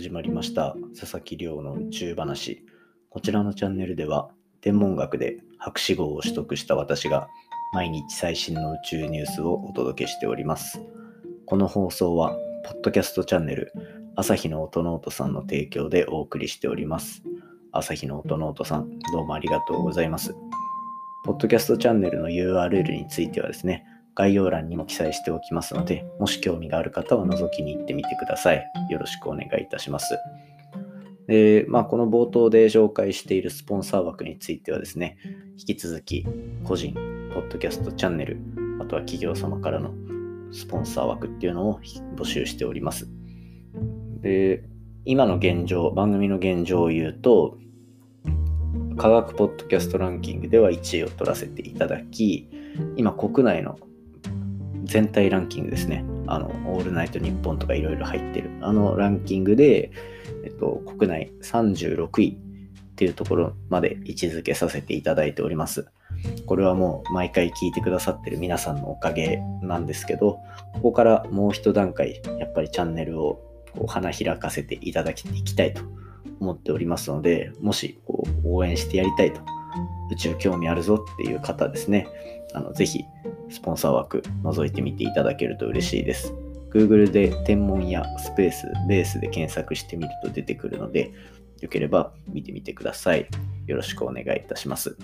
始まりました佐々木亮の宇宙話。こちらのチャンネルでは天文学で博士号を取得した私が毎日最新の宇宙ニュースをお届けしております。この放送はポッドキャストチャンネル朝日の音ノートさんの提供でお送りしております。朝日の音ノートさんどうもありがとうございます。ポッドキャストチャンネルの URL についてはですね概要欄にも記載しておきますので、もし興味がある方は覗きに行ってみてください。よろしくお願いいたします。で、まあ、この冒頭で紹介しているスポンサー枠についてはですね、引き続き個人、ポッドキャストチャンネル、あとは企業様からのスポンサー枠っていうのを募集しております。で、今の現状、番組の現状を言うと、科学ポッドキャストランキングでは1位を取らせていただき、今国内の全体ランキングですね。あの、オールナイトニッポンとかいろいろ入ってる。あのランキングで、えっと、国内36位っていうところまで位置づけさせていただいております。これはもう毎回聞いてくださってる皆さんのおかげなんですけど、ここからもう一段階、やっぱりチャンネルをこう花開かせていただきいきたいと思っておりますので、もしこう応援してやりたいと、宇宙興味あるぞっていう方ですね、あのぜひスポンサー枠覗いてみていただけると嬉しいです。Google で天文やスペース、ベースで検索してみると出てくるので、よければ見てみてください。よろしくお願いいたします。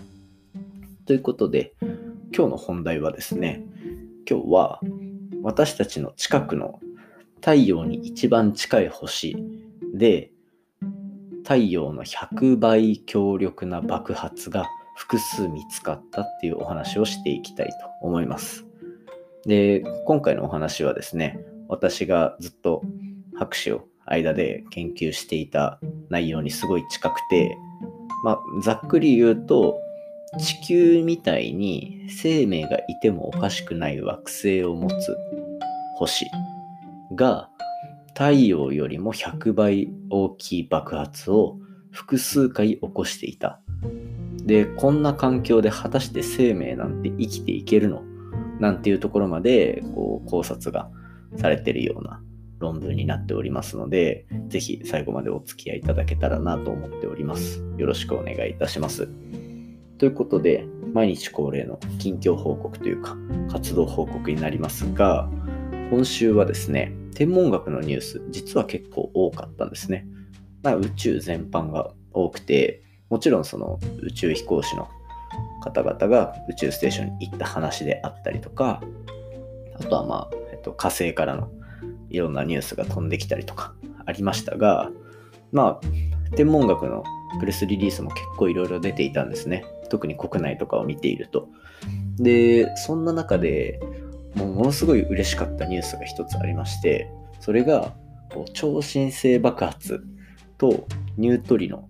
ということで、今日の本題はですね、今日は私たちの近くの太陽に一番近い星で、太陽の100倍強力な爆発が複数見つかったっていうお話をしていきたいと思います。で、今回のお話はですね、私がずっと博士を間で研究していた内容にすごい近くて、まあ、ざっくり言うと、地球みたいに生命がいてもおかしくない惑星を持つ星が太陽よりも100倍大きい爆発を複数回起こしていたで、こんな環境で果たして生命なんて生きていけるの？なんていうところまでこう考察がされてるような論文になっておりますので、ぜひ最後までお付き合いいただけたらなと思っております。よろしくお願いいたします。ということで、毎日恒例の近況報告というか、活動報告になりますが、今週はですね、天文学のニュース、実は結構多かったんですね。まあ、宇宙全般が多くて、もちろんその宇宙飛行士の方々が宇宙ステーションに行った話であったりとか、あとはまあ、えっと、火星からのいろんなニュースが飛んできたりとかありましたが、まあ、天文学のプレスリリースも結構いろいろ出ていたんですね。特に国内とかを見ていると。で、そんな中でもうものすごい嬉しかったニュースが一つありまして、それが超新星爆発とニュートリノ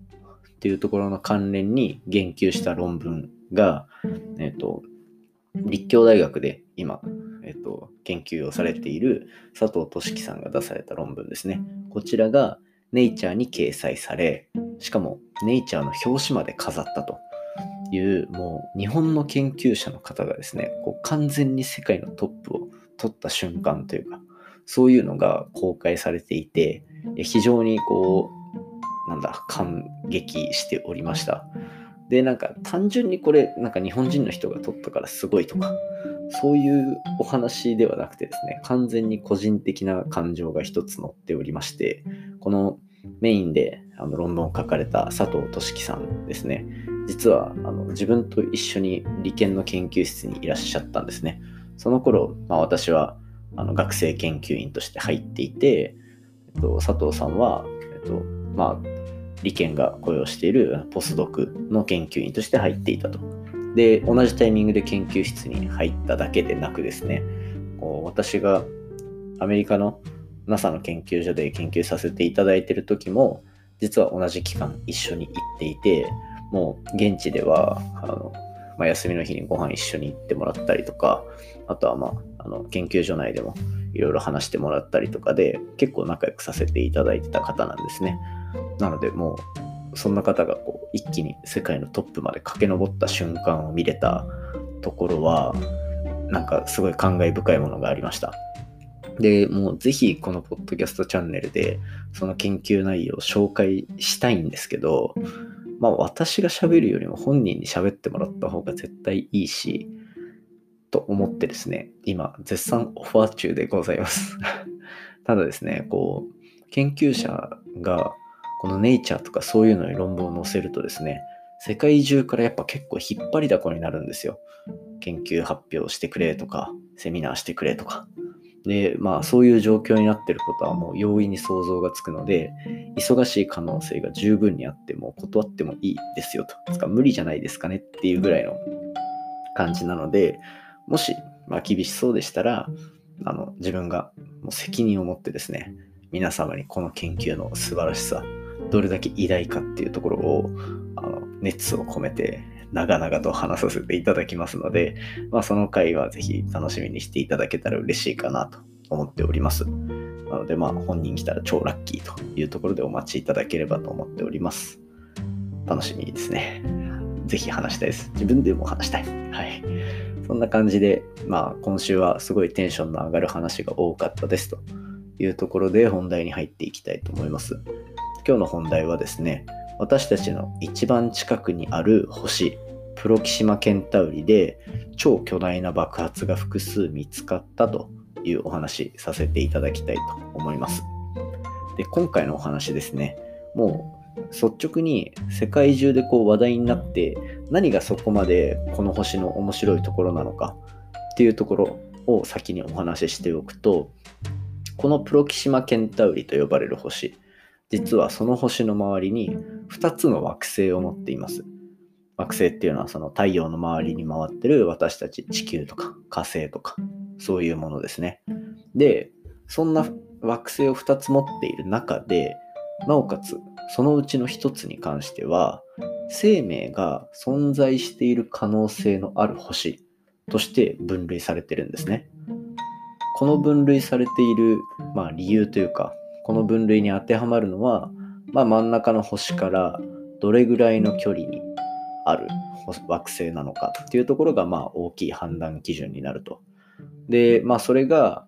っていうところの関連に言及した論文が、えっ、と、立教大学で今、えっ、と、研究をされている佐藤俊樹さんが出された論文ですね。こちらがネイチャーに掲載され、しかもネイチャーの表紙まで飾ったという、もう日本の研究者の方がですね、こう完全に世界のトップを取った瞬間というか、そういうのが公開されていて、非常にこう、なんだ、感激しておりました。で、なんか単純にこれ、なんか日本人の人が撮ったからすごいとか、そういうお話ではなくてですね、完全に個人的な感情が一つ載っておりまして、このメインであの論文を書かれた佐藤俊樹さんですね、実はあの自分と一緒に理研の研究室にいらっしゃったんですね。その頃、まあ、私はあの学生研究員として入っていて、えっと、佐藤さんは、えっとまあ、理研が雇用しているポスドクの研究員として入っていたと。で、同じタイミングで研究室に入っただけでなくですね、こう私がアメリカの NASA の研究所で研究させていただいている時も、実は同じ期間一緒に行っていて、もう現地では、あのまあ、休みの日にご飯一緒に行ってもらったりとか、あとは、まあ、あの研究所内でもいろいろ話してもらったりとかで、結構仲良くさせていただいてた方なんですね。なのでもうそんな方がこう一気に世界のトップまで駆け上った瞬間を見れたところはなんかすごい感慨深いものがありました。で、もうぜひこのポッドキャストチャンネルでその研究内容を紹介したいんですけど、まあ私が喋るよりも本人に喋ってもらった方が絶対いいし、と思ってですね、今絶賛オファー中でございます ただですね、こう、研究者がこのネイチャーとかそういうのに論文を載せるとですね、世界中からやっぱ結構引っ張りだこになるんですよ。研究発表してくれとか、セミナーしてくれとか。で、まあそういう状況になってることはもう容易に想像がつくので、忙しい可能性が十分にあっても断ってもいいですよと。つか無理じゃないですかねっていうぐらいの感じなので、もし、まあ、厳しそうでしたら、あの自分がもう責任を持ってですね、皆様にこの研究の素晴らしさ、どれだけ偉大かっていうところをあの熱を込めて長々と話させていただきますので、まあ、その回はぜひ楽しみにしていただけたら嬉しいかなと思っております。なので、まあ、本人来たら超ラッキーというところでお待ちいただければと思っております。楽しみですね。ぜひ話したいです。自分でも話したい。はい。そんな感じで、まあ、今週はすごいテンションの上がる話が多かったですというところで本題に入っていきたいと思います。今日の本題はですね、私たちの一番近くにある星、プロキシマケンタウリで超巨大な爆発が複数見つかったというお話させていただきたいと思います。で、今回のお話ですね、もう率直に世界中でこう話題になって何がそこまでこの星の面白いところなのかっていうところを先にお話ししておくとこのプロキシマケンタウリと呼ばれる星実はその星の周りに2つの惑星を持っています。惑星っていうのはその太陽の周りに回ってる私たち地球とか火星とかそういうものですね。で、そんな惑星を2つ持っている中で、なおかつそのうちの1つに関しては生命が存在している可能性のある星として分類されてるんですね。この分類されている、まあ、理由というかこの分類に当てはまるのは、まあ、真ん中の星からどれぐらいの距離にある惑星なのかっていうところがまあ大きい判断基準になると。で、まあそれが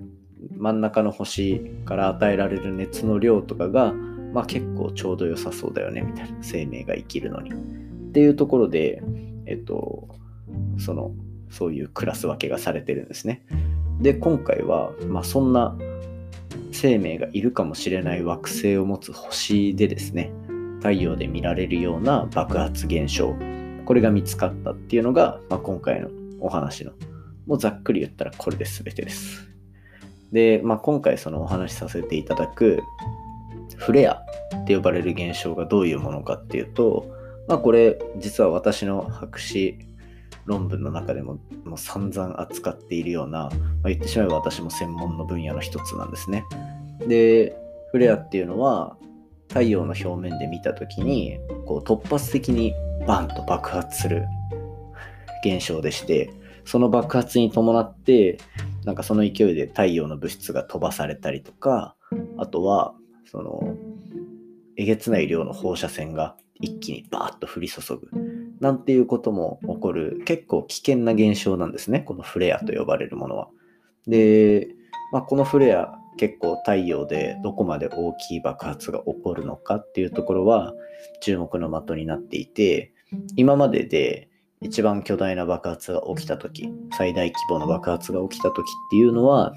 真ん中の星から与えられる熱の量とかが、まあ結構ちょうど良さそうだよねみたいな生命が生きるのに。っていうところで、えっと、その、そういうクラス分けがされてるんですね。で、今回は、まあそんな生命がいるかもしれない惑星を持つ星でですね、太陽で見られるような爆発現象、これが見つかったっていうのが、まあ、今回のお話の、もうざっくり言ったらこれで全てです。で、まあ、今回そのお話しさせていただくフレアって呼ばれる現象がどういうものかっていうと、まあ、これ実は私の博士論文の中でももう散々扱っているような、まあ、言ってしまえば私も専門の分野の一つなんですね。で、フレアっていうのは太陽の表面で見た時にこう突発的にバンと爆発する現象でしてその爆発に伴ってなんかその勢いで太陽の物質が飛ばされたりとかあとはそのえげつない量の放射線が一気にバーッと降り注ぐなんていうことも起こる結構危険な現象なんですね。このフレアと呼ばれるものは。で、まあ、このフレア結構太陽でどこまで大きい爆発が起こるのかっていうところは注目の的になっていて今までで一番巨大な爆発が起きた時最大規模の爆発が起きた時っていうのは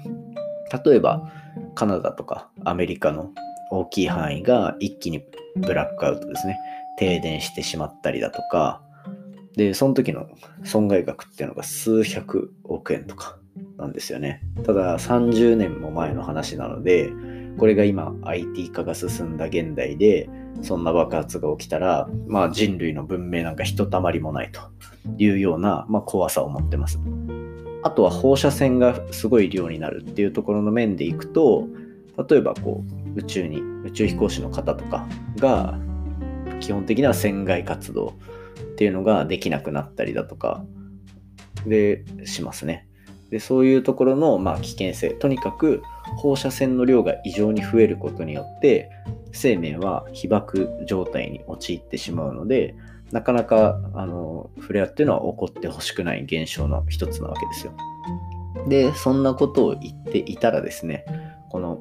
例えばカナダとかアメリカの大きい範囲が一気にブラックアウトですね停電してしまったりだとかで、その時の損害額っていうのが数百億円とかなんですよね。ただ30年も前の話なので、これが今 IT 化が進んだ現代で、そんな爆発が起きたら、まあ人類の文明なんかひとたまりもないというような、まあ、怖さを持ってます。あとは放射線がすごい量になるっていうところの面でいくと、例えばこう宇宙に、宇宙飛行士の方とかが基本的には船外活動っていうのができなくなったりだとかでしますね。でそういうところの、まあ、危険性とにかく放射線の量が異常に増えることによって生命は被爆状態に陥ってしまうのでなかなかあのフレアっていうのは起こってほしくない現象の一つなわけですよ。で、そんなことを言っていたらですね、この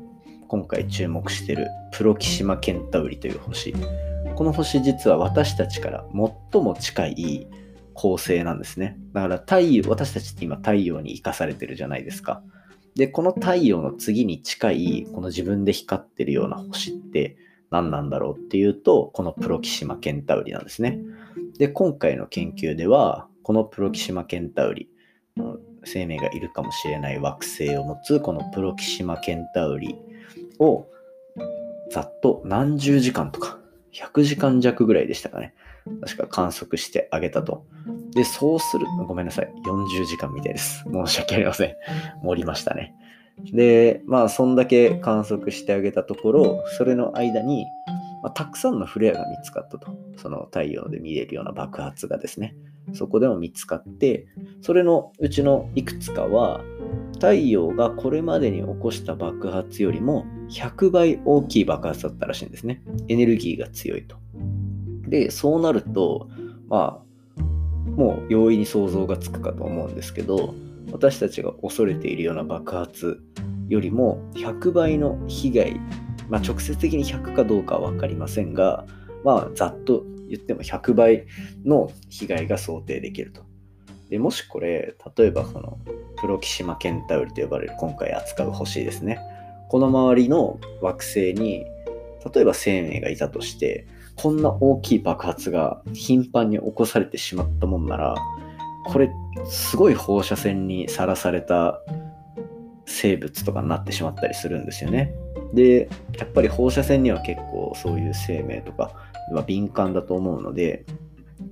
今回注目してるプロキシマケンタウリという星。この星実は私たちから最も近い恒星なんですね。だから太陽、私たちって今太陽に生かされてるじゃないですか。で、この太陽の次に近い、この自分で光ってるような星って何なんだろうっていうと、このプロキシマケンタウリなんですね。で、今回の研究では、このプロキシマケンタウリ、生命がいるかもしれない惑星を持つこのプロキシマケンタウリをざっと何十時間とか100時間弱ぐらいでしたかね。確か観測してあげたと。で、そうする、ごめんなさい。40時間みたいです。申し訳ありません。盛りましたね。で、まあ、そんだけ観測してあげたところ、それの間に、まあ、たくさんのフレアが見つかったと。その太陽で見れるような爆発がですね。そこでも見つかって、それのうちのいくつかは、太陽がこれまでに起こした爆発よりも100倍大きい爆発だったらしいんですね。エネルギーが強いと。で、そうなると、まあ、もう容易に想像がつくかと思うんですけど、私たちが恐れているような爆発よりも100倍の被害、まあ、直接的に100かどうかは分かりませんが、まあ、ざっと言っても100倍の被害が想定できると。でもしこれ、例えばそのプロキシマケンタウルと呼ばれる今回扱う星ですね。この周りの惑星に、例えば生命がいたとして、こんな大きい爆発が頻繁に起こされてしまったもんなら、これ、すごい放射線にさらされた生物とかになってしまったりするんですよね。で、やっぱり放射線には結構そういう生命とかは敏感だと思うので、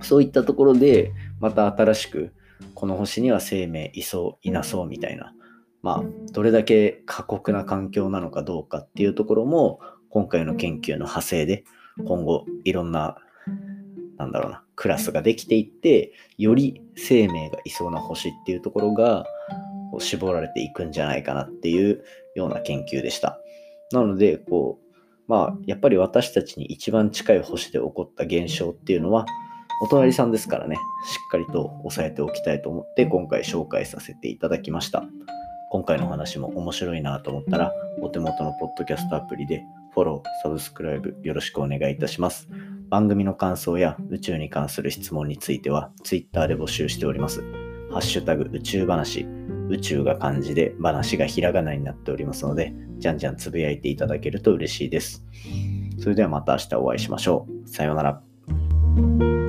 そういったところでまた新しくこの星には生命いそういなそうみたいな、まあ、どれだけ過酷な環境なのかどうかっていうところも今回の研究の派生で今後いろんななんだろうなクラスができていってより生命がいそうな星っていうところが絞られていくんじゃないかなっていうような研究でした。なのでこうまあやっぱり私たちに一番近い星で起こった現象っていうのはお隣さんですからね、しっかりと押さえておきたいと思って今回紹介させていただきました。今回の話も面白いなと思ったら、お手元のポッドキャストアプリでフォロー、サブスクライブよろしくお願いいたします。番組の感想や宇宙に関する質問については Twitter で募集しております。ハッシュタグ宇宙話、宇宙が漢字で話がひらがなになっておりますので、じゃんじゃんつぶやいていただけると嬉しいです。それではまた明日お会いしましょう。さようなら。